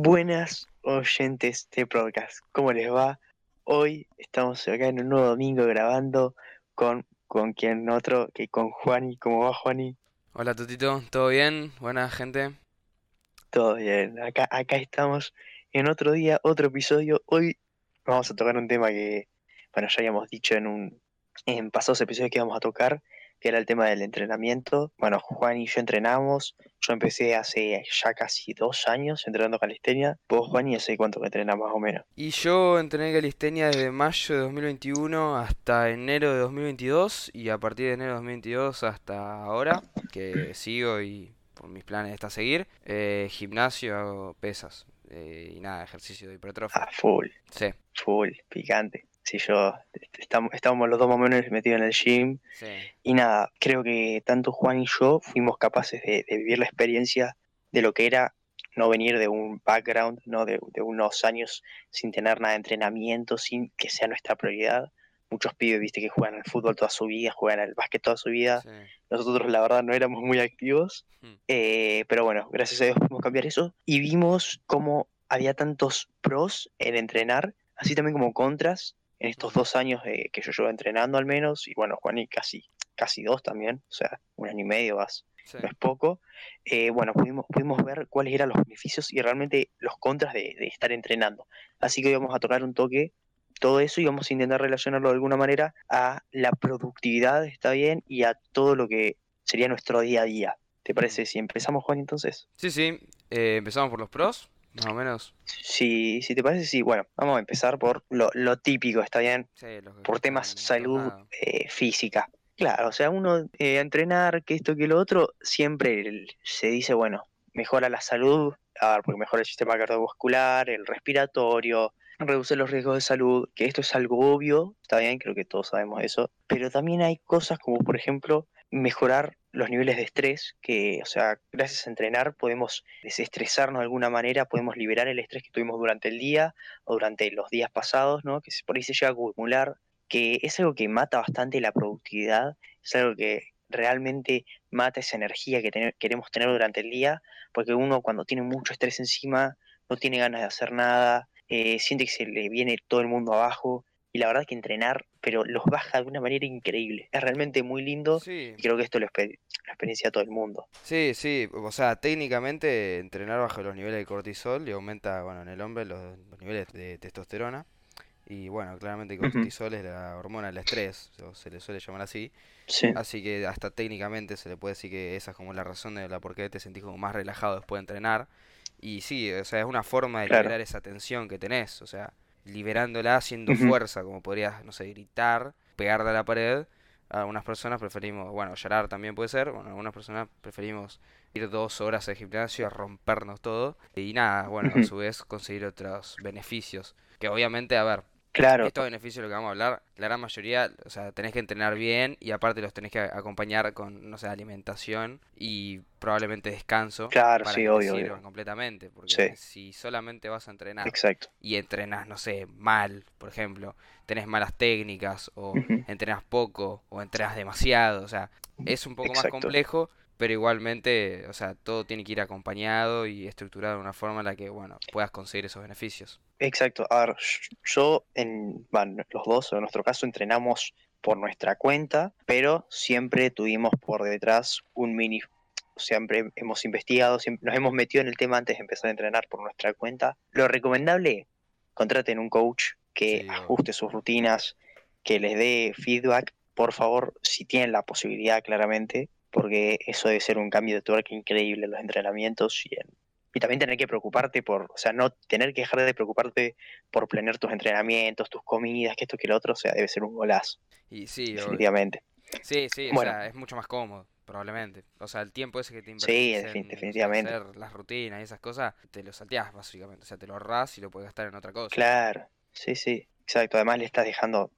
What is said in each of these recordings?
Buenas oyentes de podcast, ¿cómo les va? Hoy estamos acá en un nuevo domingo grabando con, con quien otro que con Juani. ¿Cómo va Juani? Hola Tutito, ¿todo bien? Buena gente. Todo bien, acá, acá estamos en otro día, otro episodio. Hoy vamos a tocar un tema que, bueno, ya habíamos dicho en un en pasados episodios que íbamos a tocar, que era el tema del entrenamiento. Bueno, Juan y yo entrenamos. Yo empecé hace ya casi dos años entrenando calistenia. Vos, Juan, y hace cuánto que entrenás más o menos. Y yo entrené calistenia desde mayo de 2021 hasta enero de 2022 y a partir de enero de 2022 hasta ahora, que sigo y por mis planes está seguir, eh, gimnasio, hago pesas eh, y nada, ejercicio de hipertrofia. Ah, full. Sí. Full, picante. Sí, yo estamos, estábamos los dos más o menos metidos en el gym. Sí. Y nada, creo que tanto Juan y yo fuimos capaces de, de vivir la experiencia de lo que era no venir de un background, ¿no? De, de unos años sin tener nada de entrenamiento, sin que sea nuestra prioridad. Muchos pibes, viste, que juegan al fútbol toda su vida, juegan al básquet toda su vida. Sí. Nosotros, la verdad, no éramos muy activos. Hmm. Eh, pero bueno, gracias a Dios pudimos cambiar eso. Y vimos cómo había tantos pros en entrenar, así también como contras, en estos dos años eh, que yo llevo entrenando al menos. Y bueno, Juan y casi, casi dos también, o sea, un año y medio vas, Sí. no es poco. Eh, bueno, pudimos, pudimos ver cuáles eran los beneficios y realmente los contras de, de estar entrenando. Así que hoy vamos a tocar un toque todo eso y vamos a intentar relacionarlo de alguna manera a la productividad, está bien, y a todo lo que sería nuestro día a día. ¿Te parece si empezamos, Juan, entonces? Sí, sí. Eh, empezamos por los pros, más o menos. Si, si te parece, sí, bueno, vamos a empezar por lo, lo típico, está bien, Sí, los que por temas salud eh, física. Claro, o sea, uno eh, entrenar, que esto, que lo otro, siempre se dice, bueno, mejora la salud, a ver, porque mejora el sistema cardiovascular, el respiratorio, reduce los riesgos de salud, que esto es algo obvio, está bien, creo que todos sabemos eso, pero también hay cosas como, por ejemplo, mejorar los niveles de estrés, que, o sea, gracias a entrenar podemos desestresarnos de alguna manera, podemos liberar el estrés que tuvimos durante el día o durante los días pasados, ¿no? Que por ahí se llega a acumular, que es algo que mata bastante la productividad, es algo que realmente mata esa energía que queremos tener durante el día, porque uno cuando tiene mucho estrés encima no tiene ganas de hacer nada, eh, siente que se le viene todo el mundo abajo, y la verdad que entrenar, pero los baja de una manera increíble, es realmente muy lindo, Sí. y creo que esto lo, lo experiencia todo el mundo. Sí, sí, o sea, técnicamente entrenar bajo los niveles de cortisol le aumenta, bueno, en el hombre los, los niveles de testosterona. Y bueno, claramente el cortisol es la hormona del estrés, o se le suele llamar así. Sí, Así que hasta técnicamente se le puede decir que esa es como la razón de la por qué te sentís como más relajado después de entrenar. Y sí, o sea, es una forma de Claro. liberar esa tensión que tenés, o sea, liberándola haciendo fuerza, como podrías, no sé, gritar, pegarle a la pared. Algunas personas preferimos, bueno, llorar también puede ser, bueno, algunas personas preferimos ir dos horas al gimnasio a rompernos todo. Y nada, bueno, a su vez conseguir otros beneficios. Que obviamente, a ver, claro, estos beneficios de los que vamos a hablar, la gran mayoría, o sea, tenés que entrenar bien y aparte los tenés que acompañar con, no sé, alimentación y probablemente descanso claro, para sí, que te obvio, sirvan obvio, completamente. Porque si solamente vas a entrenar exacto. y entrenas, no sé, mal, por ejemplo, tenés malas técnicas o entrenas poco o entrenas demasiado, o sea, es un poco más complejo, pero igualmente, o sea, todo tiene que ir acompañado y estructurado de una forma en la que, bueno, puedas conseguir esos beneficios. Exacto. A ver, yo, en, bueno, los dos, en nuestro caso, entrenamos por nuestra cuenta, pero siempre tuvimos por detrás un mini, siempre hemos investigado, siempre, nos hemos metido en el tema antes de empezar a entrenar por nuestra cuenta. Lo recomendable, contraten un coach que Sí, ajuste sus rutinas, que les dé feedback, por favor, si tienen la posibilidad, claramente, porque eso debe ser un cambio de tuerca increíble en los entrenamientos y en y también tener que preocuparte por, o sea, no tener que dejar de preocuparte por planear tus entrenamientos, tus comidas, que esto que lo otro, o sea, debe ser un golazo, Y sí, obvio. definitivamente. Sí, sí, o Bueno. sea, es mucho más cómodo, probablemente. O sea, el tiempo ese que te Sí, invertís defin- en, o definitivamente. hacer las rutinas y esas cosas, te lo salteás básicamente. O sea, te lo ahorrás y lo puedes gastar en otra cosa. Claro, sí, sí, exacto. Además le estás dejando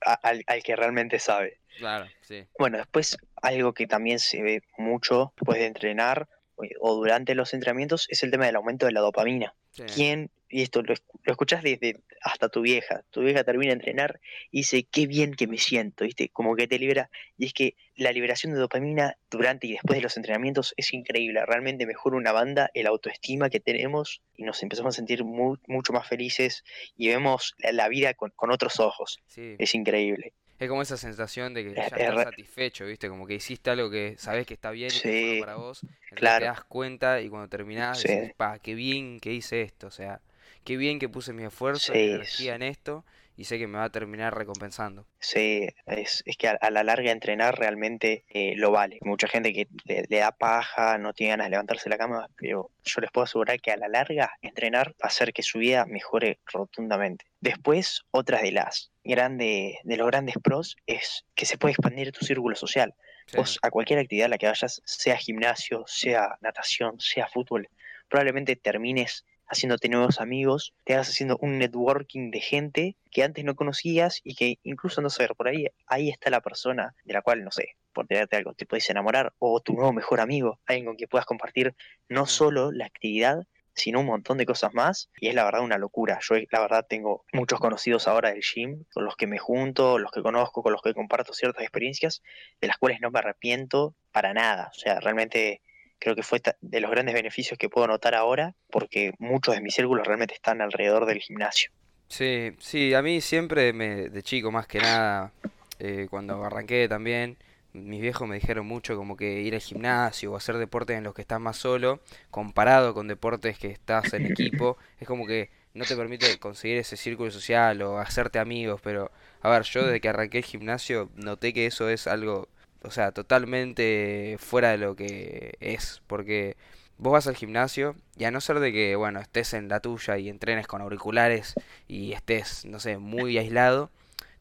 al, al que realmente sabe. Claro, sí. Bueno, después algo que también se ve mucho después de entrenar o- o durante los entrenamientos es el tema del aumento de la dopamina. Sí. ¿Quién y esto lo, lo escuchás desde hasta tu vieja, tu vieja termina de entrenar y dice, qué bien que me siento, ¿viste? Como que te libera, y es que la liberación de dopamina durante y después de los entrenamientos es increíble, realmente mejora una banda el autoestima que tenemos y nos empezamos a sentir mucho más felices y vemos la, vida con, otros ojos, es increíble. Es como esa sensación de que ya estás satisfecho, ¿viste? Como que hiciste algo que sabes que está bien y que para vos. Claro. Te das cuenta y cuando terminás decís, pa, qué bien que hice esto. O sea, qué bien que puse mi esfuerzo y energía en esto y sé que me va a terminar recompensando. Sí, es, que a, la larga entrenar realmente eh, lo vale. Mucha gente que le, da paja, no tiene ganas de levantarse de la cama, pero yo les puedo asegurar que a la larga entrenar va a hacer que su vida mejore rotundamente. Después, otra de las grandes, de los grandes pros es que se puede expandir tu círculo social. Vos a cualquier actividad a la que vayas, sea gimnasio, sea natación, sea fútbol, probablemente termines haciéndote nuevos amigos, te hagas haciendo un networking de gente que antes no conocías y que incluso, no sé, por ahí, ahí está la persona de la cual, no sé, por tenerte algo, te puedes enamorar, o tu nuevo mejor amigo, alguien con quien puedas compartir no solo la actividad, sino un montón de cosas más, y es la verdad una locura. Yo la verdad tengo muchos conocidos ahora del gym, con los que me junto, los que conozco, con los que comparto ciertas experiencias, de las cuales no me arrepiento para nada. O sea, realmente creo que fue de los grandes beneficios que puedo notar ahora, porque muchos de mis círculos realmente están alrededor del gimnasio. Sí, sí, a mí siempre, me, de chico más que nada, eh, cuando arranqué también, mis viejos me dijeron mucho como que ir al gimnasio o hacer deportes en los que estás más solo, comparado con deportes que estás en equipo, es como que no te permite conseguir ese círculo social o hacerte amigos, pero a ver, yo desde que arranqué el gimnasio noté que eso es algo o sea, totalmente fuera de lo que es, porque vos vas al gimnasio y a no ser de que, bueno, estés en la tuya y entrenes con auriculares y estés, no sé, muy aislado,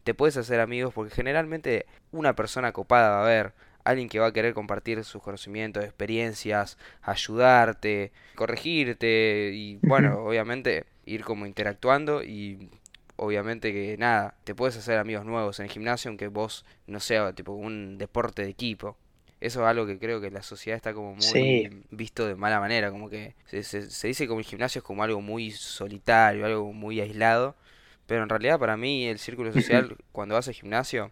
te puedes hacer amigos porque generalmente una persona copada va a haber, alguien que va a querer compartir sus conocimientos, experiencias, ayudarte, corregirte y bueno, obviamente ir como interactuando y obviamente que nada, te puedes hacer amigos nuevos en el gimnasio aunque vos no sea tipo un deporte de equipo. Eso es algo que creo que la sociedad está como muy visto de mala manera, como que se, se, dice como el gimnasio es como algo muy solitario, algo muy aislado, pero en realidad para mí el círculo social cuando vas al gimnasio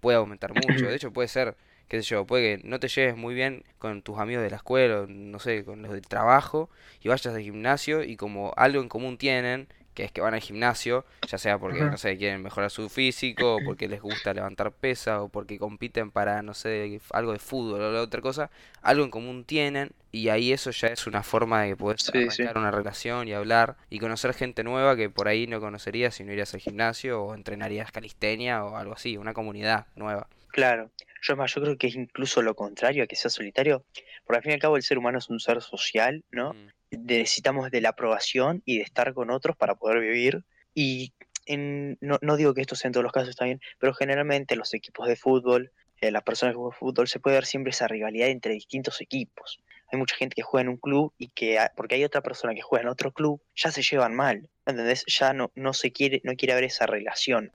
puede aumentar mucho, de hecho puede ser, qué sé yo, puede que no te lleves muy bien con tus amigos de la escuela, no sé, con los del trabajo, y vayas al gimnasio y como algo en común tienen, que es que van al gimnasio, ya sea porque, no sé, quieren mejorar su físico, o porque les gusta levantar pesas, o porque compiten para, no sé, algo de fútbol o otra cosa, algo en común tienen, y ahí eso ya es una forma de poder arrancar una relación y hablar, y conocer gente nueva que por ahí no conocerías si no irías al gimnasio, o entrenarías calistenia, o algo así, una comunidad nueva. Claro, yo más, yo creo que es incluso lo contrario a que sea solitario, porque al fin y al cabo el ser humano es un ser social, ¿no? Mm necesitamos de la aprobación y de estar con otros para poder vivir. Y en, no, no, digo que esto sea en todos los casos también, pero generalmente los equipos de fútbol, eh, las personas que juegan fútbol, se puede ver siempre esa rivalidad entre distintos equipos. Hay mucha gente que juega en un club y que, porque hay otra persona que juega en otro club, ya se llevan mal. ¿Entendés? Ya no, no se quiere, no quiere haber esa relación.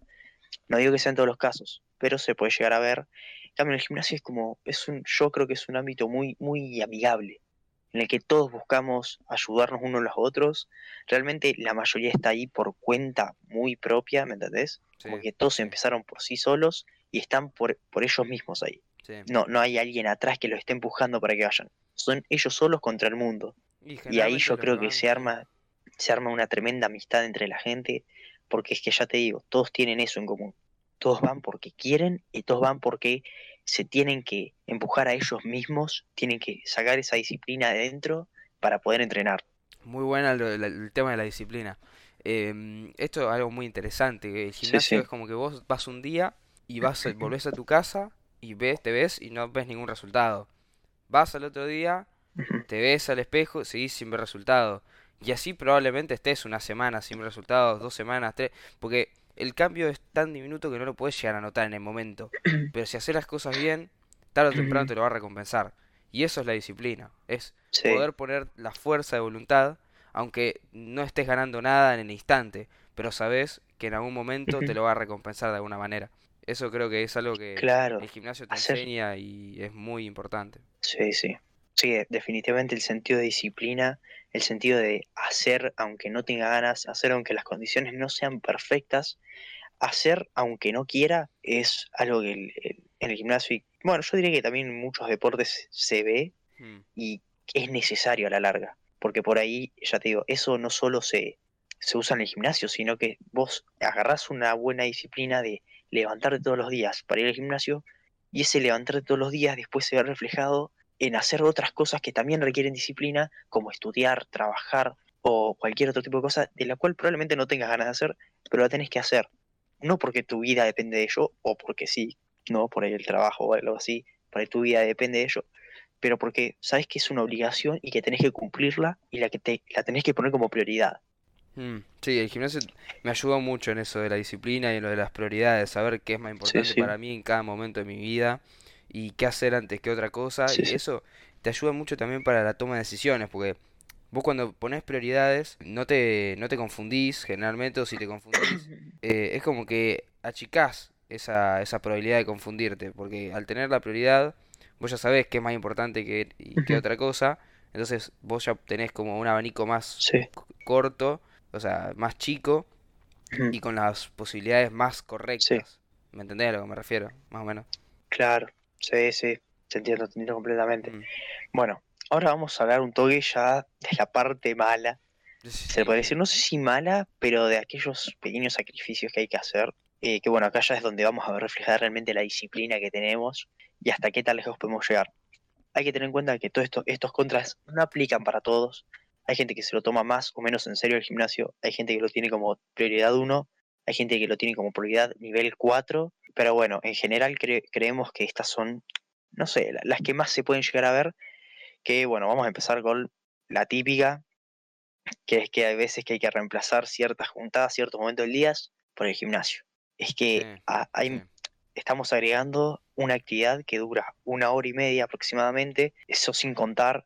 No digo que sea en todos los casos, pero se puede llegar a ver. También el gimnasio es como, es un, yo creo que es un ámbito muy, muy amigable en el que todos buscamos ayudarnos unos a los otros, realmente la mayoría está ahí por cuenta muy propia, ¿me entendés? Como que todos empezaron por sí solos y están por, por ellos mismos ahí. No, no hay alguien atrás que los esté empujando para que vayan. Son ellos solos contra el mundo. Y, ahí yo creo que se arma, se arma una tremenda amistad entre la gente, porque es que ya te digo, todos tienen eso en común. Todos van porque quieren y todos van porque se tienen que empujar a ellos mismos, tienen que sacar esa disciplina de dentro para poder entrenar. Muy buena el, tema de la disciplina. Em, esto es algo muy interesante. El gimnasio es como que vos vas un día y vas, volvés a tu casa y ves, te ves y no ves ningún resultado. Vas al otro día, te ves al espejo, seguís sin ver resultado. Y así probablemente estés una semana sin resultados, dos semanas, tres, porque el cambio es tan diminuto que no lo puedes llegar a notar en el momento. Pero si haces las cosas bien, tarde o temprano te lo va a recompensar. Y eso es la disciplina. Es poder poner la fuerza de voluntad, aunque no estés ganando nada en el instante, pero sabes que en algún momento te lo va a recompensar de alguna manera. Eso creo que es algo que el gimnasio te enseña y es muy importante. Sí, sí. Sí, definitivamente el sentido de disciplina el sentido de hacer aunque no tenga ganas, hacer aunque las condiciones no sean perfectas, hacer aunque no quiera es algo que en el gimnasio, y bueno, yo diría que también en muchos deportes se ve Mm, y es necesario a la larga, porque por ahí, ya te digo, eso no solo se, se usa en el gimnasio, sino que vos agarrás una buena disciplina de levantarte todos los días para ir al gimnasio y ese levantarte todos los días después se ve reflejado en hacer otras cosas que también requieren disciplina, como estudiar, trabajar o cualquier otro tipo de cosa, de la cual probablemente no tengas ganas de hacer, pero la tenés que hacer. No porque tu vida depende de ello, o porque sí, no por el trabajo o algo así, para tu vida depende de ello, pero porque sabes que es una obligación y que tenés que cumplirla y la que te la tenés que poner como prioridad. mm. Sí, el gimnasio me ayudó mucho en eso de la disciplina y en lo de las prioridades, saber qué es más Sí, importante sí, para mí en cada momento de mi vida y qué hacer antes que otra cosa. sí, Y eso te ayuda mucho también para la toma de decisiones, porque vos cuando pones prioridades no te, no te confundís generalmente, o si te confundís, eh, es como que achicás esa, esa probabilidad de confundirte, porque al tener la prioridad, vos ya sabés qué es más importante que, y qué Ujú, otra cosa, entonces vos ya tenés como un abanico más Sí. corto, o sea, más chico, y con las posibilidades más Sí, correctas. ¿Me entendés a lo que me refiero? Más o menos. claro. Sí, sí. Te entiendo, te entiendo completamente. Mm. Bueno, ahora vamos a hablar un toque ya de la parte mala. Se le podría decir, Sí, no sé si mala, pero de aquellos pequeños sacrificios que hay que hacer. eh, que bueno, acá ya es donde vamos a ver reflejada realmente la disciplina que tenemos y hasta qué tan lejos podemos llegar. Hay que tener en cuenta que todos esto, estos contras no aplican para todos. Hay gente que se lo toma más o menos en serio el gimnasio, hay gente que lo tiene como prioridad uno, hay gente que lo tiene como prioridad nivel 4, pero bueno, en general cre- creemos que estas son, no sé, la- las que más se pueden llegar a ver, que bueno, vamos a empezar con la típica, que es que hay veces que hay que reemplazar ciertas juntadas, ciertos momentos del día por el gimnasio. Es sí, que a- hay, sí. estamos agregando una actividad que dura una hora y media aproximadamente, eso sin contar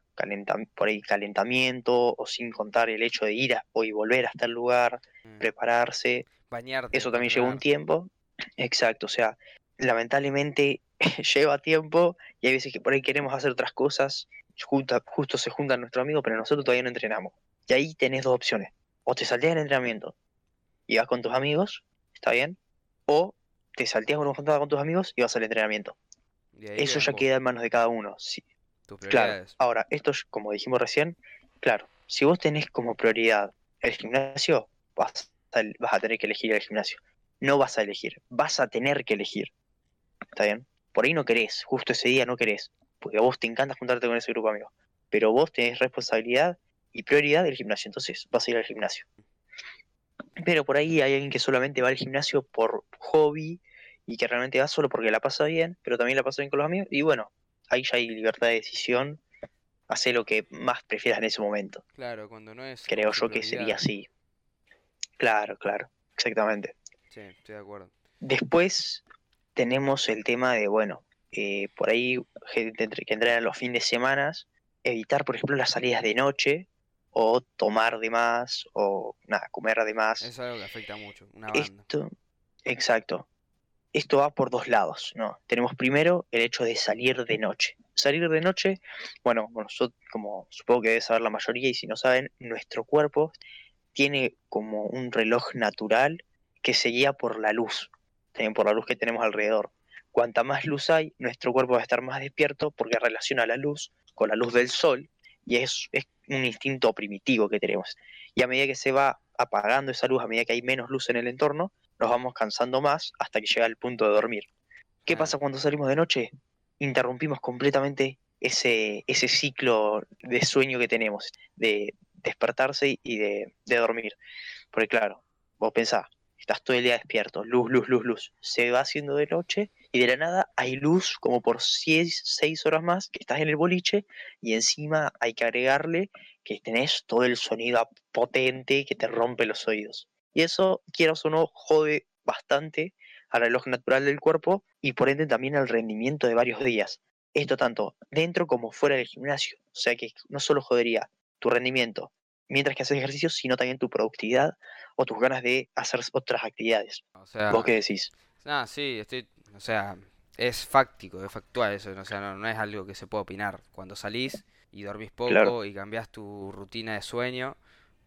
por ahí calentamiento o sin contar el hecho de ir a- o y volver hasta el lugar, Mm. prepararse, Bañarte eso también lleva un tiempo, exacto, o sea, lamentablemente lleva tiempo y hay veces que por ahí queremos hacer otras cosas, junta- justo se juntan nuestros amigos, pero nosotros todavía no entrenamos. Y ahí tenés dos opciones, o te salteas el entrenamiento y vas con tus amigos, ¿está bien? O te salteas una juntada con tus amigos y vas al entrenamiento. Eso ya queda en manos de cada uno. sí, claro. Ahora, esto es como dijimos recién, claro, si vos tenés como prioridad el gimnasio, vas a, vas a tener que elegir el gimnasio. No vas a elegir, vas a tener que elegir. ¿Está bien? Por ahí no querés, justo ese día no querés, porque a vos te encanta juntarte con ese grupo de amigos. Pero vos tenés responsabilidad y prioridad del gimnasio, entonces vas a ir al gimnasio. Pero por ahí hay alguien que solamente va al gimnasio por hobby y que realmente va solo porque la pasa bien, pero también la pasa bien con los amigos. Y bueno, ahí ya hay libertad de decisión, hace lo que más prefieras en ese momento. Claro, cuando no es Creo yo que sería así. Claro, claro, exactamente. Sí, estoy de acuerdo. Después tenemos el tema de, bueno, eh, por ahí gente que entrena los fines de semana, evitar, por ejemplo, las salidas de noche o tomar de más o nada, comer de más. Es algo que afecta mucho, una banda. Esto, exacto. Esto va por dos lados, ¿no? Tenemos primero el hecho de salir de noche. Salir de noche, bueno, bueno, como supongo que debe saber la mayoría, y si no saben, nuestro cuerpo tiene como un reloj natural que se guía por la luz, también por la luz que tenemos alrededor. Cuanta más luz hay, nuestro cuerpo va a estar más despierto porque relaciona la luz con la luz del sol y es, es un instinto primitivo que tenemos. Y a medida que se va apagando esa luz, a medida que hay menos luz en el entorno, nos vamos cansando más hasta que llega el punto de dormir. ¿Qué pasa cuando salimos de noche? Interrumpimos completamente ese, ese ciclo de sueño que tenemos, de despertarse y de, de dormir. Porque claro, vos pensás, estás todo el día despierto, luz, luz, luz, luz. Se va haciendo de noche y de la nada hay luz como por 6 horas más que estás en el boliche y encima hay que agregarle que tenés todo el sonido potente que te rompe los oídos. Y eso, quieras o no, jode bastante al reloj natural del cuerpo y por ende también al rendimiento de varios días. Esto tanto dentro como fuera del gimnasio. O sea que no solo jodería tu rendimiento mientras que haces ejercicio, sino también tu productividad o tus ganas de hacer otras actividades. O ¿Vos qué decís? nada, sí, estoy, o sea, es fáctico, es factual eso, o sea, no, no es algo que se puede opinar. Cuando salís y dormís poco y cambias tu rutina de sueño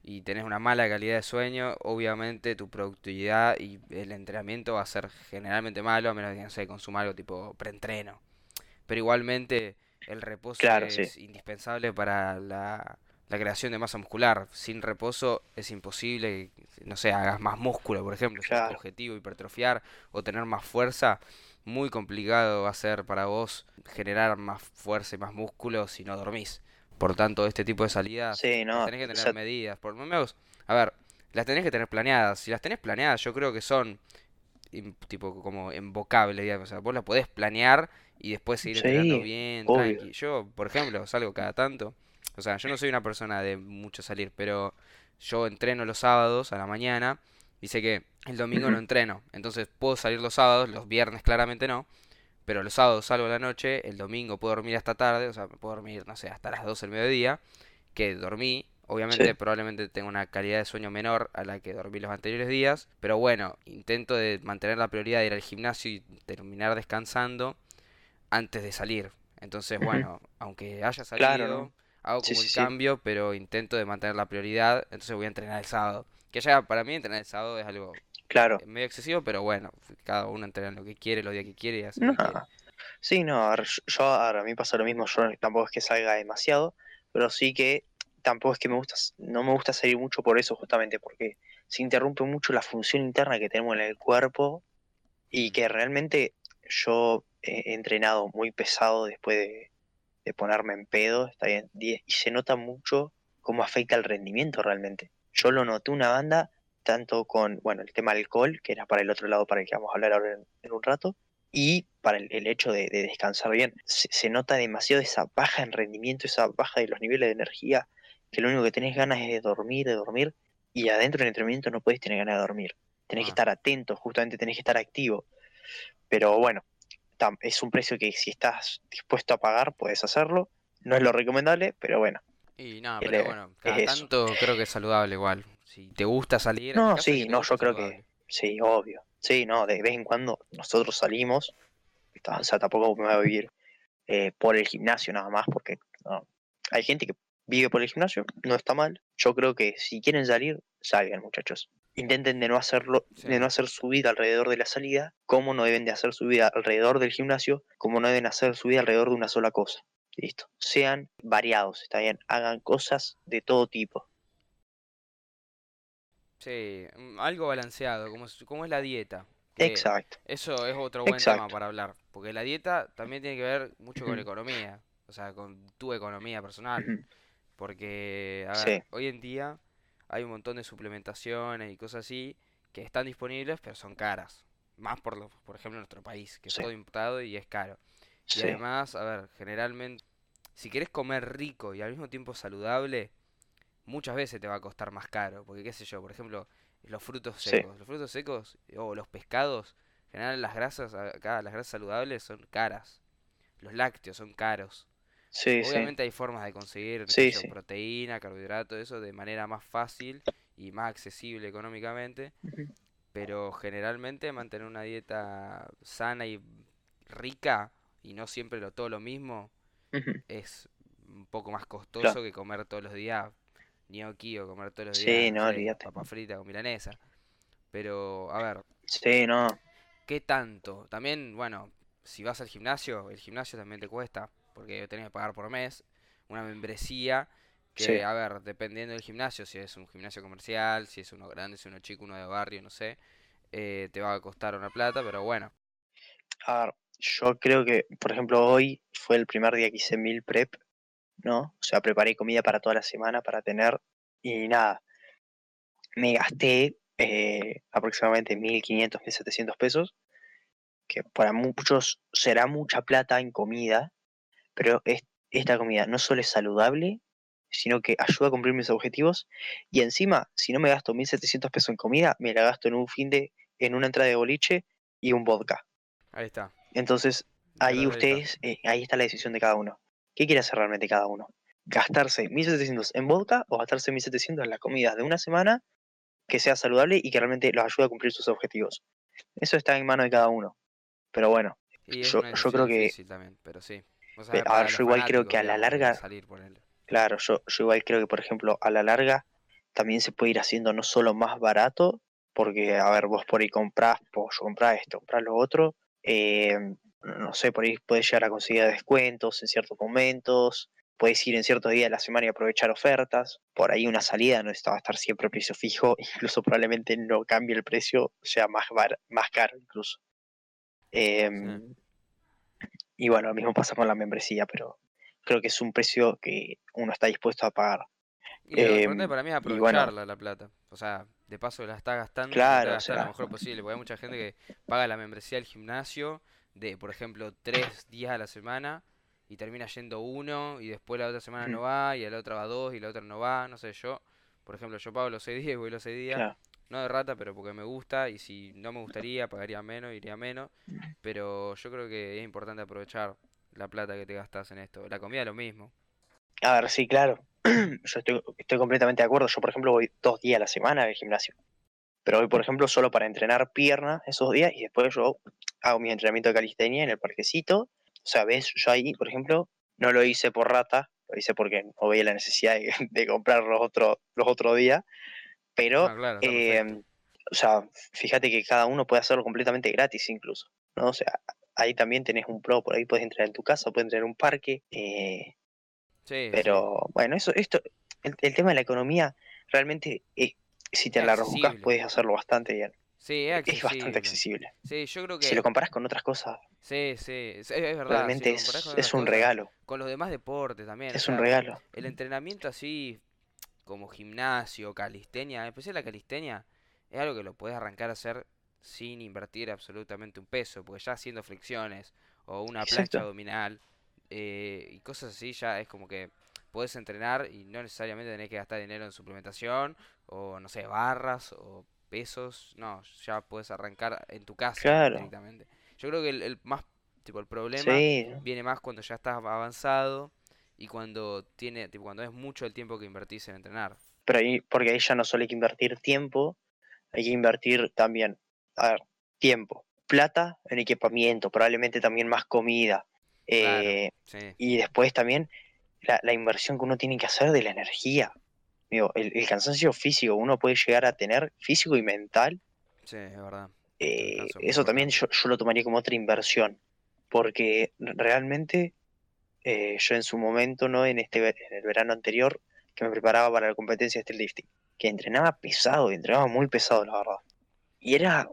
y tenés una mala calidad de sueño, obviamente tu productividad y el entrenamiento va a ser generalmente malo, a menos que no se consuma algo tipo preentreno. Pero igualmente el reposo es indispensable para la, creación de masa muscular. Sin reposo es imposible no sé, hagas más músculo, por ejemplo. Si es tu objetivo hipertrofiar o tener más fuerza, muy complicado va a ser para vos generar más fuerza y más músculo si no dormís. Por tanto, este tipo de salidas tenés que tener medidas. Por lo menos, a ver, las tenés que tener planeadas. Si las tenés planeadas, yo creo que son tipo como invocables, digamos. O sea, vos las podés planear y después seguir entrenando bien, tranqui. Yo, por ejemplo, salgo cada tanto. O sea, yo no soy una persona de mucho salir, pero yo entreno los sábados a la mañana y sé que el domingo no entreno. Entonces puedo salir los sábados, los viernes claramente no. Pero los sábados salgo a la noche, el domingo puedo dormir hasta tarde, o sea, puedo dormir, no sé, hasta las 12 del mediodía, que dormí. Obviamente, probablemente tengo una calidad de sueño menor a la que dormí los anteriores días, pero bueno, intento de mantener la prioridad de ir al gimnasio y terminar descansando antes de salir. Entonces, bueno, aunque haya salido, hago como el cambio, pero intento de mantener la prioridad, entonces voy a entrenar el sábado. Que ya para mí entrenar el sábado es algo Claro. medio excesivo, pero bueno, cada uno entrena lo que quiere, los días que quiere y así. Sí, no, a yo a mí pasa lo mismo, yo tampoco es que salga demasiado, pero sí que tampoco es que me gusta, no me gusta salir mucho por eso justamente, porque se interrumpe mucho la función interna que tenemos en el cuerpo y que realmente yo he entrenado muy pesado después de, de ponerme en pedo, está bien, y se nota mucho cómo afecta el rendimiento realmente. Yo lo noté una banda tanto con, bueno, el tema alcohol, que era para el otro lado para el que vamos a hablar ahora en, un rato, y para el, hecho de, descansar bien. Se, nota demasiado esa baja en rendimiento, esa baja de los niveles de energía, que lo único que tenés ganas es de dormir, de dormir, y adentro del entrenamiento no puedes tener ganas de dormir. Tenés que ah. estar atento, justamente tenés que estar activo. Pero bueno, es un precio que si estás dispuesto a pagar, puedes hacerlo. No es lo recomendable, pero bueno. Y nada, pero bueno, cada tanto creo que es saludable igual si te gusta salir. No, sí, no, yo creo que sí, obvio. Sí, no, de vez en cuando nosotros salimos, o sea, tampoco me voy a vivir eh, por el gimnasio nada más, porque hay gente que vive por el gimnasio, no está mal. Yo creo que si quieren salir, salgan, muchachos. Intenten de no hacerlo, de no hacer su vida alrededor de la salida, como no deben de hacer su vida alrededor del gimnasio, como no deben hacer su vida alrededor de una sola cosa. Listo. Sean variados, está bien. Hagan cosas de todo tipo. Sí, mm, algo balanceado, como, como es la dieta. Exacto. Eso es otro buen tema para hablar, porque la dieta también tiene que ver mucho con la economía, o sea, con tu economía personal. Porque, a ver, hoy en día hay un montón de suplementaciones y cosas así que están disponibles, pero son caras. Más por, lo, por ejemplo, en nuestro país, que es todo importado y es caro. Y además, a ver, generalmente, si quieres comer rico y al mismo tiempo saludable, muchas veces te va a costar más caro. Porque, qué sé yo, por ejemplo, los frutos secos. Los frutos secos o los pescados, en general las grasas, acá las grasas saludables son caras. Los lácteos son caros. Obviamente hay formas de conseguir proteína, carbohidrato, eso de manera más fácil y más accesible económicamente. Pero generalmente mantener una dieta sana y rica y no siempre lo, todo lo mismo es un poco más costoso que comer todos los días gnocchi o comer todos los días no, papa frita con milanesa. Pero, a ver. Sí, no. ¿Qué tanto? También, bueno, si vas al gimnasio, el gimnasio también te cuesta, porque tenés que pagar por mes una membresía que, a ver, dependiendo del gimnasio, si es un gimnasio comercial, si es uno grande, si es uno chico, uno de barrio, no sé, eh, te va a costar una plata, pero bueno. A ver, yo creo que, por ejemplo, hoy fue el primer día que hice mil prep ¿no? O sea, preparé comida para toda la semana para tener y nada, me gasté eh, aproximadamente 1.500, 1.700 pesos, que para muchos será mucha plata en comida, pero esta comida no solo es saludable, sino que ayuda a cumplir mis objetivos y encima, si no me gasto 1.700 pesos en comida, me la gasto en un fin de, en una entrada de boliche y un vodka. Ahí está. Entonces, ahí ustedes, eh, ahí está la decisión de cada uno. ¿Qué quiere hacer realmente cada uno? ¿Gastarse 1.700 en vodka o gastarse 1.700 en las comidas de una semana que sea saludable y que realmente los ayude a cumplir sus objetivos? Eso está en mano de cada uno. Pero bueno, yo, creo que... También, pero sí. O sea, Pe- a ver, yo igual creo que a la larga, salir por él. claro, yo, yo igual creo que, por ejemplo, a la larga también se puede ir haciendo no solo más barato, porque, a ver, vos por ahí comprás, vos comprás esto, comprás lo otro, eh, no sé, por ahí podés llegar a conseguir descuentos en ciertos momentos, puedes ir en ciertos días de la semana y aprovechar ofertas, por ahí una salida no está, va a estar siempre a precio fijo, incluso probablemente no cambie el precio, sea más, bar- más caro incluso. Em, y bueno, lo mismo pasa con la membresía, pero creo que es un precio que uno está dispuesto a pagar. Y lo importante Em, para mí es bueno, aprovecharla la plata. O sea, de paso la está gastando, claro, o gastar lo sea, mejor posible. Porque hay mucha gente que paga la membresía del gimnasio de, por ejemplo, tres días a la semana y termina yendo uno y después la otra semana no va y a la otra va dos y la otra no va. No sé, yo, por ejemplo, yo pago los seis días y voy los seis días. claro. No de rata, pero porque me gusta y si no me gustaría pagaría menos, iría menos. Pero yo creo que es importante aprovechar la plata que te gastas en esto. La comida lo mismo. A ver, sí, claro. Yo estoy, estoy completamente de acuerdo. Yo, por ejemplo, voy dos días a la semana al gimnasio. Pero voy, por ejemplo, solo para entrenar pierna esos días y después yo hago mi entrenamiento de calistenia en el parquecito. O sea, ves, yo ahí, por ejemplo, no lo hice por rata, lo hice porque no veía la necesidad de, de comprar los otros los otros días. Pero, Ah, claro, eh, o sea, fíjate que cada uno puede hacerlo completamente gratis incluso, ¿no? O sea, ahí también tenés un pro, por ahí puedes entrar en tu casa, puedes entrar en un parque, eh, Sí, sí. pero bueno, eso, esto, el, el tema de la economía, realmente, eh, si te Es la rebuscas, puedes hacerlo bastante bien. Sí, es Es bastante accesible. Sí, yo creo Si que lo comparás con otras cosas, Sí, sí, es, es verdad, si realmente es, es un cosas, regalo, con los demás deportes también, o es un regalo. el entrenamiento así como gimnasio, calistenia, en especial la calistenia, es algo que lo puedes arrancar a hacer sin invertir absolutamente un peso, porque ya haciendo flexiones o una plancha abdominal eh, y cosas así ya es como que puedes entrenar y no necesariamente tenés que gastar dinero en suplementación o no sé, barras o pesos, no, ya puedes arrancar en tu casa claro, directamente. Yo creo que el, el más, tipo, el problema sí, viene más cuando ya estás avanzado y cuando tiene, tipo, cuando es mucho el tiempo que invertís en entrenar. pero ahí, porque ahí ya no solo hay que invertir tiempo, hay que invertir también, a ver, tiempo, plata en equipamiento, probablemente también más comida, Claro, eh, sí, y después también la, la inversión que uno tiene que hacer de la energía. Digo, el, el cansancio físico uno puede llegar a tener, físico y mental, sí, es verdad. Eh, eso también yo lo tomaría como otra inversión, porque realmente eh, yo en su momento, ¿no? En este en el verano anterior, que me preparaba para la competencia de streetlifting, que entrenaba pesado, entrenaba muy pesado, la verdad. Y era,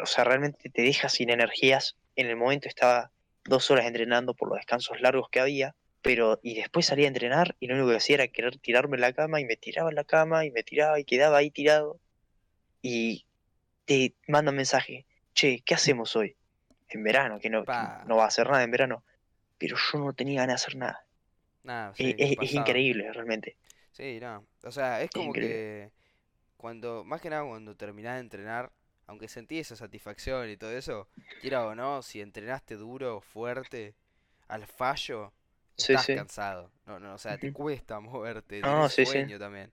o sea, realmente te deja sin energías. En el momento estaba dos horas entrenando por los descansos largos que había, pero y después salía a entrenar y lo único que hacía era querer tirarme en la cama y me tiraba en la cama y me tiraba y quedaba ahí tirado. Y te manda un mensaje, che, ¿qué hacemos hoy? En verano, que no, que no va a hacer nada en verano. Pero yo no tenía ganas de hacer nada. nada, Es, sí, es- es increíble, realmente. Sí, no. O sea, es como que cuando, más que nada cuando terminás de entrenar, aunque sentí esa satisfacción y todo eso, quiera o no, si entrenaste duro, fuerte, al fallo, Sí, estás sí. cansado. No, no, o sea, te cuesta moverte, No, sí, sueño también.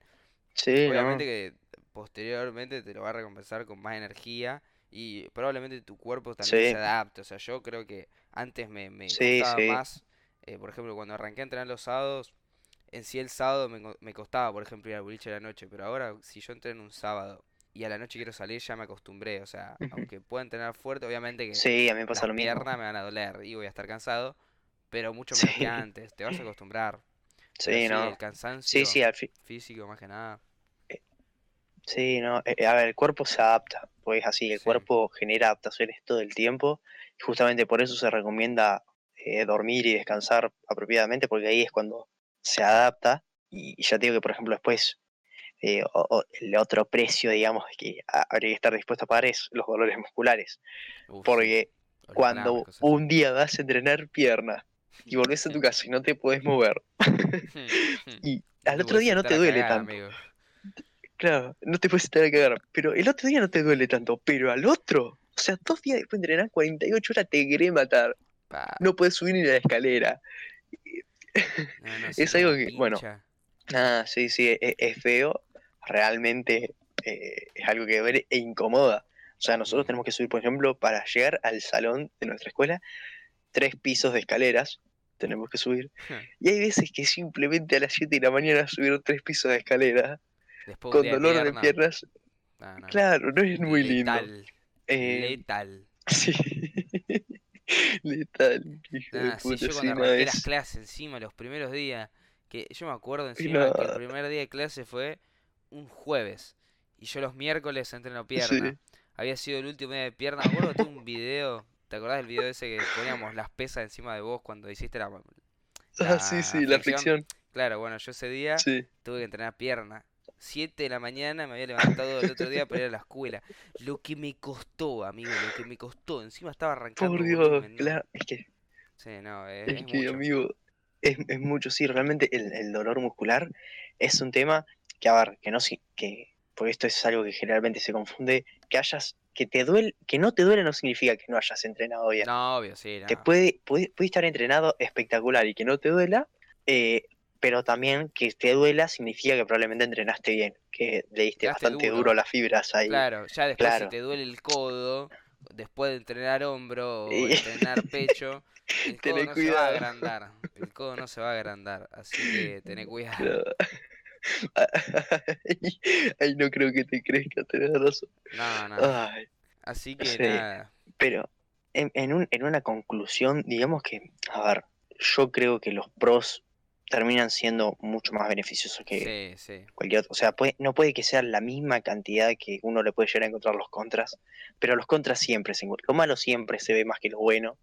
Sí, Obviamente no. que posteriormente te lo va a recompensar con más energía y probablemente tu cuerpo también se adapte. O sea, yo creo que antes me, me sí, costaba sí. más, eh, por ejemplo, cuando arranqué a entrenar los sábados, en sí el sábado me, me costaba, por ejemplo, ir al boliche a la noche, pero ahora si yo entreno un sábado y a la noche quiero salir, ya me acostumbré. O sea, aunque pueda entrenar fuerte, obviamente que Sí, a mí me pasa las lo mismo. piernas me van a doler y voy a estar cansado, pero mucho menos que Sí, antes. Te vas a acostumbrar. Sí, sí, el no. Sí, cansancio sí, al fin. físico más que nada. Sí, no. eh, eh, a ver, el cuerpo se adapta, pues así, el Sí, cuerpo genera adaptaciones todo el tiempo. Y justamente por eso se recomienda eh, dormir y descansar apropiadamente, porque ahí es cuando se adapta. Y, y ya te digo que, por ejemplo, después eh, o- o el otro precio, digamos, que ha- habría que estar dispuesto a pagar es los dolores musculares. Porque cuando un día vas a entrenar pierna y volvés a tu casa y no te podés mover, y No al te otro día no te duele cagar, tanto. amigo. Claro, no te puedes sentar a cagar, pero el otro día no te duele tanto, pero al otro, o sea, dos días después de entrenar 48 horas te querés matar, Pa. no puedes subir ni la escalera. No, no, sí, Es algo que, bueno, ah, sí, sí, es, es feo, realmente eh, es algo que ver e incomoda. O sea, nosotros tenemos que subir, por ejemplo, para llegar al salón de nuestra escuela, tres pisos de escaleras, tenemos que subir. Y hay veces que simplemente a las 7 de la mañana subir tres pisos de escalera Después con dolor de pierna. piernas. No, no. Claro, no es muy lindo. Letal. Eh, Letal. sí. Letal, hijo de sí, yo cuando arranqué las es- clases encima, los primeros días, que yo me acuerdo encima que el primer día de clase fue un jueves y yo los miércoles entreno Sí. pierna. Había sido el último día de pierna, me acuerdo que tuve un video, ¿te acordás del video ese que poníamos las pesas encima de vos cuando hiciste la... Ah, sí, sí, la fricción. Claro, bueno, yo ese día Sí. tuve que entrenar pierna. 7 de la mañana me había levantado el otro día para ir a la escuela. Lo que me costó, amigo, lo que me costó. Encima estaba arrancando Por Dios, volumen, ¿no? claro. Es que, Sí, no, es, es es que mucho. amigo, es, es mucho, sí, realmente el, el dolor muscular es un tema que, a ver, que no si- que, porque esto es algo que generalmente se confunde, que hayas, que te duele, que no te duele no significa que no hayas entrenado bien. No, obvio, sí, no. puede, puede, puede estar entrenado espectacular y que no te duela, eh, pero también que te duela significa que probablemente entrenaste bien, que le diste bastante duro. las fibras ahí. Claro, ya después si te duele el codo, después de entrenar hombro o entrenar pecho, el codo Tené no se va a agrandar. El codo no se va a agrandar, así que tené cuidado. Pero- Ay, no creo que te crezca, tenés razón. No, no. Ay, Así que sí. nada. pero en, en, un- en una conclusión, digamos que, a ver, yo creo que los pros terminan siendo mucho más beneficiosos que Sí, sí. cualquier otro. O sea, puede- no puede que sea la misma cantidad que uno le puede llegar a encontrar los contras, pero los contras siempre se encuentran. Lo malo siempre se ve más que lo bueno,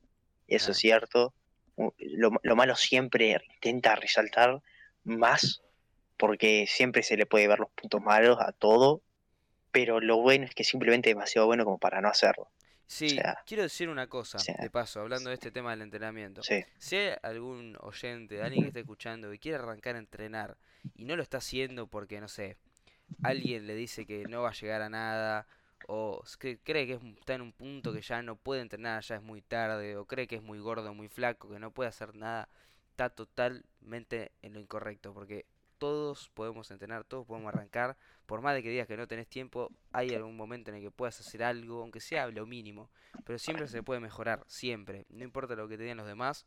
y eso Ah. es cierto. U- Lo, lo malo siempre intenta resaltar más, porque siempre se le puede ver los puntos malos a todo, pero lo bueno es que simplemente es demasiado bueno como para no hacerlo. Sí, sea, quiero decir una cosa, sea, de paso, hablando de este tema del entrenamiento. Sí, Si hay algún oyente, alguien que esté escuchando y quiere arrancar a entrenar y no lo está haciendo porque, no sé, alguien le dice que no va a llegar a nada o que cree que está en un punto que ya no puede entrenar, ya es muy tarde o cree que es muy gordo, muy flaco, que no puede hacer nada, está totalmente en lo incorrecto porque todos podemos entrenar, todos podemos arrancar, por más de que digas que no tenés tiempo, hay algún momento en el que puedas hacer algo, aunque sea lo mínimo, pero siempre se puede mejorar, siempre, no importa lo que te digan los demás,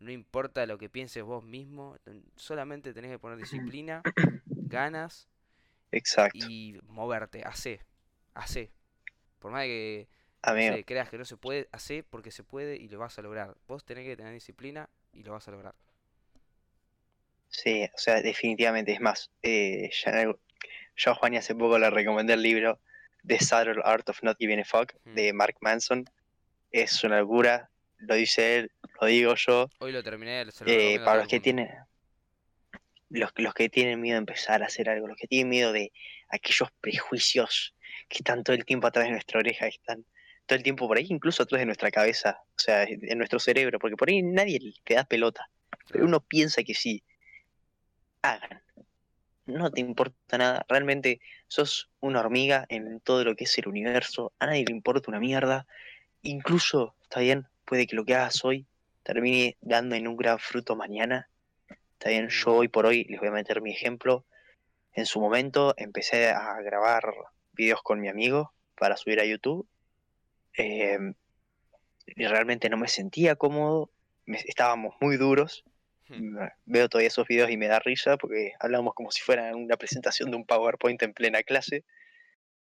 no importa lo que pienses vos mismo, solamente tenés que poner disciplina, ganas exacto. y moverte, hacé, hacé. Por más de que no Amigo, sé, creas que no se puede, hacé porque se puede y lo vas a lograr. Vos tenés que tener disciplina y lo vas a lograr. Sí, o sea, definitivamente es más. eh, ya en algo- yo a Juan hace poco le recomendé el libro The Subtle Art of Not Giving a Fuck Mm. de Mark Manson. Es una locura, lo dice él, lo digo yo. Hoy lo terminé, se lo Eh, para los el que tienen los, los que tienen miedo de empezar a hacer algo, los que tienen miedo de aquellos prejuicios que están todo el tiempo atrás de nuestra oreja, que están todo el tiempo por ahí, incluso atrás de nuestra cabeza, o sea, en nuestro cerebro, porque por ahí nadie te da pelota, pero uno piensa que sí. Hagan. No te importa nada, realmente sos una hormiga en todo lo que es el universo, a nadie le importa una mierda, incluso, está bien, puede que lo que hagas hoy termine dando en un gran fruto mañana. Está bien, yo hoy por hoy les voy a meter mi ejemplo. En su momento empecé a grabar videos con mi amigo para subir a YouTube. eh, y realmente no me sentía cómodo, me- estábamos muy duros. Veo todavía esos videos y me da risa porque hablamos como si fuera una presentación de un PowerPoint en plena clase.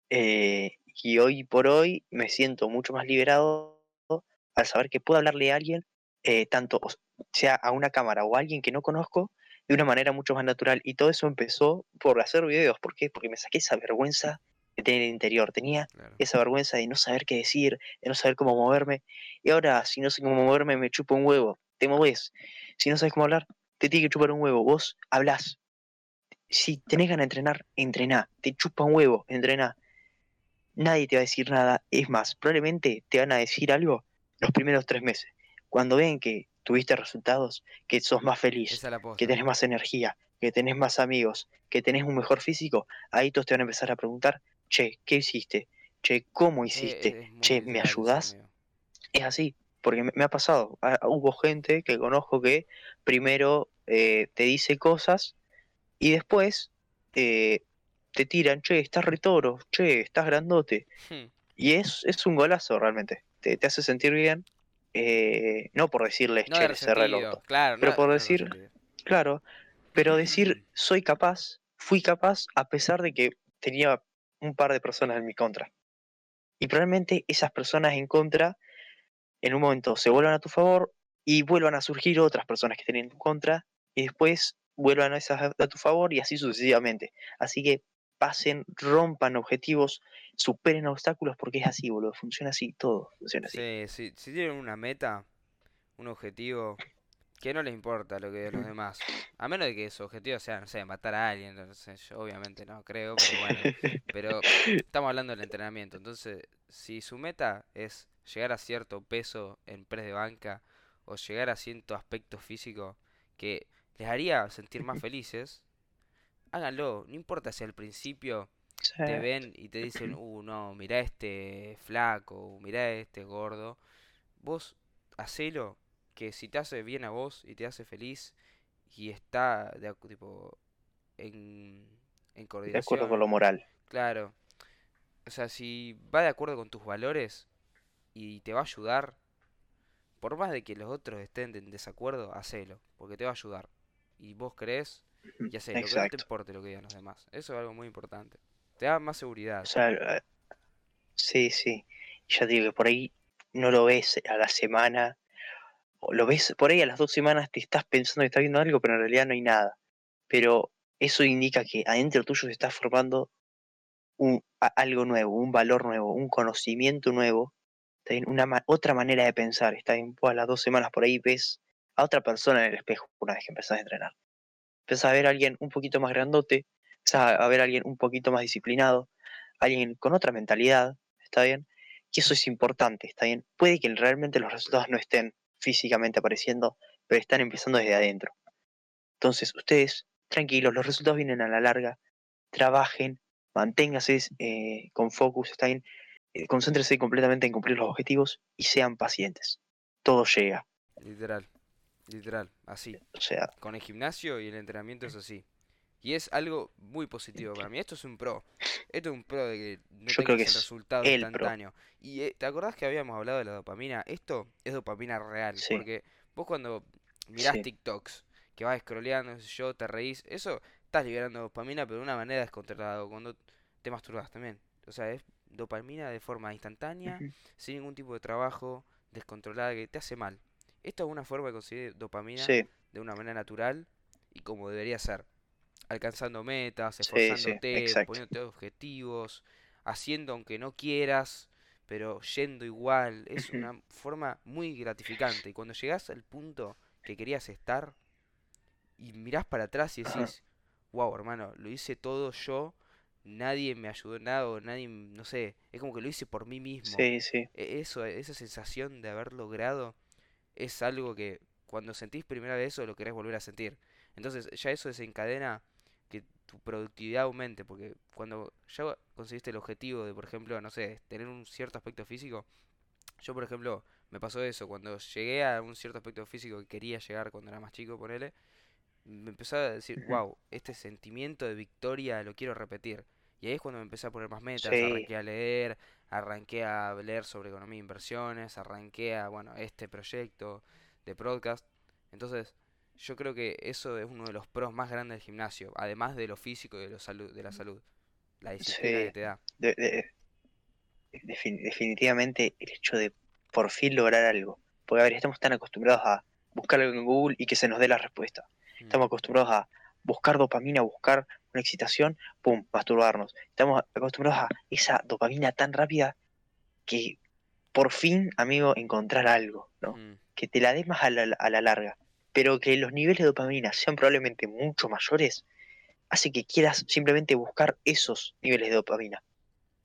Eh, y hoy por hoy me siento mucho más liberado al saber que puedo hablarle a alguien, eh, tanto sea a una cámara o a alguien que no conozco, de una manera mucho más natural. Y todo eso empezó por hacer videos. ¿Por qué? Porque me saqué esa vergüenza que tenía en el interior. Tenía Claro. esa vergüenza de no saber qué decir, de no saber cómo moverme. Y ahora, si no sé cómo moverme, me chupa un huevo. Te moves. Si no sabes cómo hablar, te tiene que chupar un huevo. Vos hablás. Si tenés ganas de entrenar, entrená. Te chupa un huevo, entrená. Nadie te va a decir nada. Es más, probablemente te van a decir algo los primeros tres meses. Cuando ven que tuviste resultados, que sos más feliz, que tenés más energía, que tenés más amigos, que tenés un mejor físico, ahí todos te van a empezar a preguntar, che, ¿qué hiciste? Che, ¿cómo Eh, hiciste? Che, ¿me ayudás? amigo. Es así, porque me, me ha pasado. Ah, hubo gente que conozco que primero eh, te dice cosas y después eh, te tiran, che, estás retoro, che, estás grandote. Hmm. Y es, es un golazo realmente. Te, te hace sentir bien eh, no por decirles, No che, cerré el claro, pero no, por decir, claro, pero decir, soy capaz, fui capaz a pesar de que tenía un par de personas en mi contra. Y probablemente esas personas en contra en un momento se vuelvan a tu favor y vuelvan a surgir otras personas que estén en tu contra y después vuelvan a esas a tu favor y así sucesivamente. Así que pasen, rompan objetivos, superen obstáculos porque es así, boludo. Funciona así, todo funciona así. Sí, si, si tienen una meta, un objetivo, que no les importa lo que de los demás. A menos de que su objetivo sea, no sé, matar a alguien, no sé, yo obviamente no creo, pero bueno. Pero estamos hablando del entrenamiento, entonces, si su meta es llegar a cierto peso en press de banca o llegar a cierto aspecto físico que les haría sentir más felices, háganlo. No importa si al principio te ven y te dicen, uh, no, mirá este flaco, uh, mirá este gordo. Vos hacelo, que si te hace bien a vos y te hace feliz y está de, tipo, en, en de acuerdo con coordinación, lo moral. claro. O sea, si va de acuerdo con tus valores y te va a ayudar, por más de que los otros estén en desacuerdo, hacelo, porque te va a ayudar. Y vos crees y hacelo, que no te Exacto. importe lo que digan los demás. Eso es algo muy importante. Te da más O seguridad. sea, eh, sí, sí. Ya te digo que por ahí no lo ves a la semana, o lo ves por ahí a las dos semanas te estás pensando que estás viendo algo, pero en realidad no hay nada. Pero eso indica que adentro tuyo se está formando un, a- algo nuevo, un valor nuevo, un conocimiento nuevo, una ma- otra manera de pensar. Está bien, a las dos semanas por ahí ves a otra persona en el espejo una vez que empezás a entrenar. Empezás a ver a alguien un poquito más grandote, empezás a ver a alguien un poquito más disciplinado, alguien con otra mentalidad, ¿está bien? Y eso es importante, ¿está bien? Puede que realmente los resultados no estén físicamente apareciendo, pero están empezando desde adentro. Entonces, ustedes, tranquilos, los resultados vienen a la larga, trabajen, manténganse eh, con focus, ¿está bien? Eh, concéntrense completamente en cumplir los objetivos y sean pacientes. Todo llega. Literal, literal, así. O sea, Con el gimnasio y el entrenamiento es así. Y es algo muy positivo para mí. Esto es un pro. Esto es un pro de que no yo creo que tengas es resultado el pro. instantáneo. Y eh, ¿te acordás que habíamos hablado de la dopamina? Esto es dopamina real. Sí, Porque vos cuando mirás sí, TikToks, que vas scrolleando, yo, te reís, eso estás liberando dopamina, pero de una manera descontrolada. Cuando te masturbas también. O sea, es dopamina de forma instantánea, sin ningún tipo de trabajo, descontrolada, que te hace mal. Esto es una forma de conseguir dopamina sí, de una manera natural y como debería ser. Alcanzando metas, sí, sí, esforzándote, exacto. poniéndote objetivos, haciendo aunque no quieras, pero yendo igual. Es una forma muy gratificante. Y cuando llegás al punto que querías estar y mirás para atrás y decís, wow, hermano, lo hice todo yo, nadie me ayudó en nada, o nadie, no sé, es como que lo hice por mí mismo. Sí, sí, E- Eso, esa sensación de haber logrado es algo que cuando sentís primera vez eso lo querés volver a sentir. Entonces ya eso desencadena que tu productividad aumente, porque cuando ya conseguiste el objetivo de, por ejemplo, no sé, tener un cierto aspecto físico, yo por ejemplo me pasó eso, cuando llegué a un cierto aspecto físico que quería llegar cuando era más chico, ponele, me empezó a decir, wow, este sentimiento de victoria lo quiero repetir. Y ahí es cuando me empecé a poner más metas, sí, arranqué a leer, arranqué a leer sobre economía e inversiones, arranqué a, bueno, este proyecto de podcast. Entonces, yo creo que eso es uno de los pros más grandes del gimnasio, además de lo físico y de, lo salud, de la salud, la disciplina que te da. De- de- defin- definitivamente el hecho de por fin lograr algo. Porque, a ver, estamos tan acostumbrados a buscar algo en Google y que se nos dé la respuesta. Estamos acostumbrados a buscar dopamina, buscar una excitación, pum, masturbarnos. Estamos acostumbrados a esa dopamina tan rápida que por fin, amigo, encontrar algo, ¿no? mm, Que te la dé más a la, a la larga. Pero que los niveles de dopamina sean probablemente mucho mayores, hace que quieras simplemente buscar esos niveles de dopamina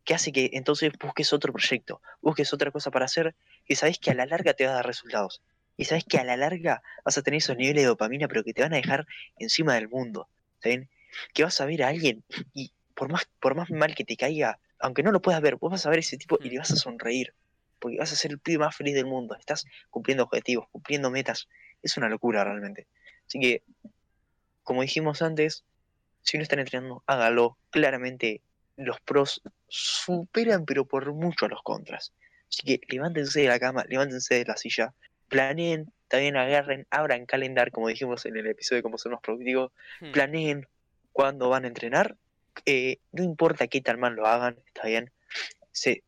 que hace que entonces busques otro proyecto, busques otra cosa para hacer, que sabes que a la larga te va a dar resultados. Y sabes que a la larga vas a tener esos niveles de dopamina, pero que te van a dejar encima del mundo. ¿Está bien? Que vas a ver a alguien y por más, por más mal que te caiga, aunque no lo puedas ver, vos vas a ver a ese tipo y le vas a sonreír. Porque vas a ser el pibe más feliz del mundo. Estás cumpliendo objetivos, cumpliendo metas. Es una locura realmente. Así que, como dijimos antes, si no están entrenando, hágalo. Claramente los pros superan, pero por mucho a los contras. Así que levántense de la cama, levántense de la silla, planeen, también agarren, abran calendar, como dijimos en el episodio de cómo ser más productivos, Hmm, planeen cuándo van a entrenar, eh, no importa qué tal mal lo hagan, está bien, sí,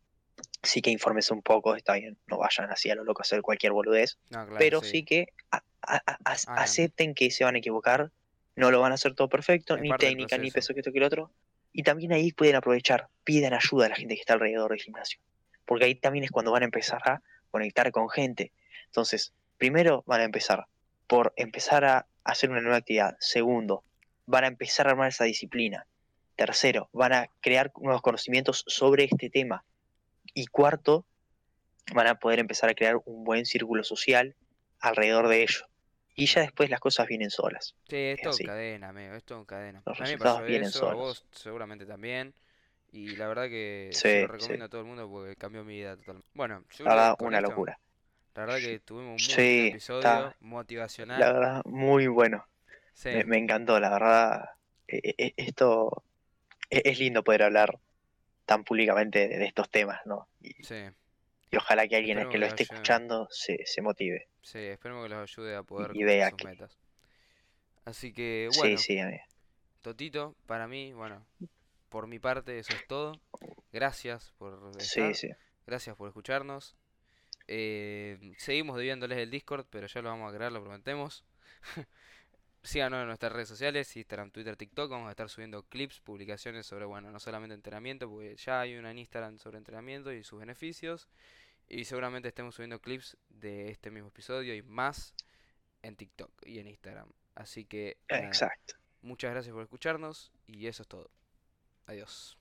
sí que infórmense un poco, está bien, no vayan así a lo loco a hacer cualquier boludez, no, claro, pero sí, que a- a- a- a- Hagan. acepten que se van a equivocar, no lo van a hacer todo perfecto, Es ni técnica, ni peso que esto que el otro, y también ahí pueden aprovechar, pidan ayuda a la gente que está alrededor del gimnasio, porque ahí también es cuando van a empezar a conectar con gente. Entonces, primero van a empezar por empezar a hacer una nueva actividad. Segundo, van a empezar a armar esa disciplina. Tercero, van a crear nuevos conocimientos sobre este tema. Y cuarto, van a poder empezar a crear un buen círculo social alrededor de ello. Y ya después las cosas vienen solas. Sí, es en cadena, amigo, es todo en cadena. Los A mí me resultados vienen eso, solos. vos seguramente también. Y la verdad que Sí, se lo sí. recomiendo a todo el mundo porque cambió mi vida totalmente. Bueno, yo una esto, locura. La verdad que tuvimos un Sí, episodio, está- motivacional. La verdad, muy bueno. Sí, Me, me encantó, la verdad. eh, esto e- es lindo poder hablar tan públicamente de, estos temas, ¿no? Y, sí, y ojalá que alguien Esperemos que lo esté escuchando se, se motive. sí, esperemos que los ayude a poder y vea sus que- metas. Así que Sí, bueno, sí, amigo. Totito, para mí, bueno, por mi parte eso es todo. Gracias por Sí, sí. Gracias por escucharnos. Eh, seguimos debiéndoles el Discord, pero ya lo vamos a crear, lo prometemos. Síganos en nuestras redes sociales, Instagram, Twitter, TikTok. Vamos a estar subiendo clips, publicaciones sobre, bueno, no solamente entrenamiento, porque ya hay una en Instagram sobre entrenamiento y sus beneficios. Y seguramente estemos subiendo clips de este mismo episodio y más en TikTok y en Instagram. Así que, nada, Exacto. muchas gracias por escucharnos y eso es todo. Adiós.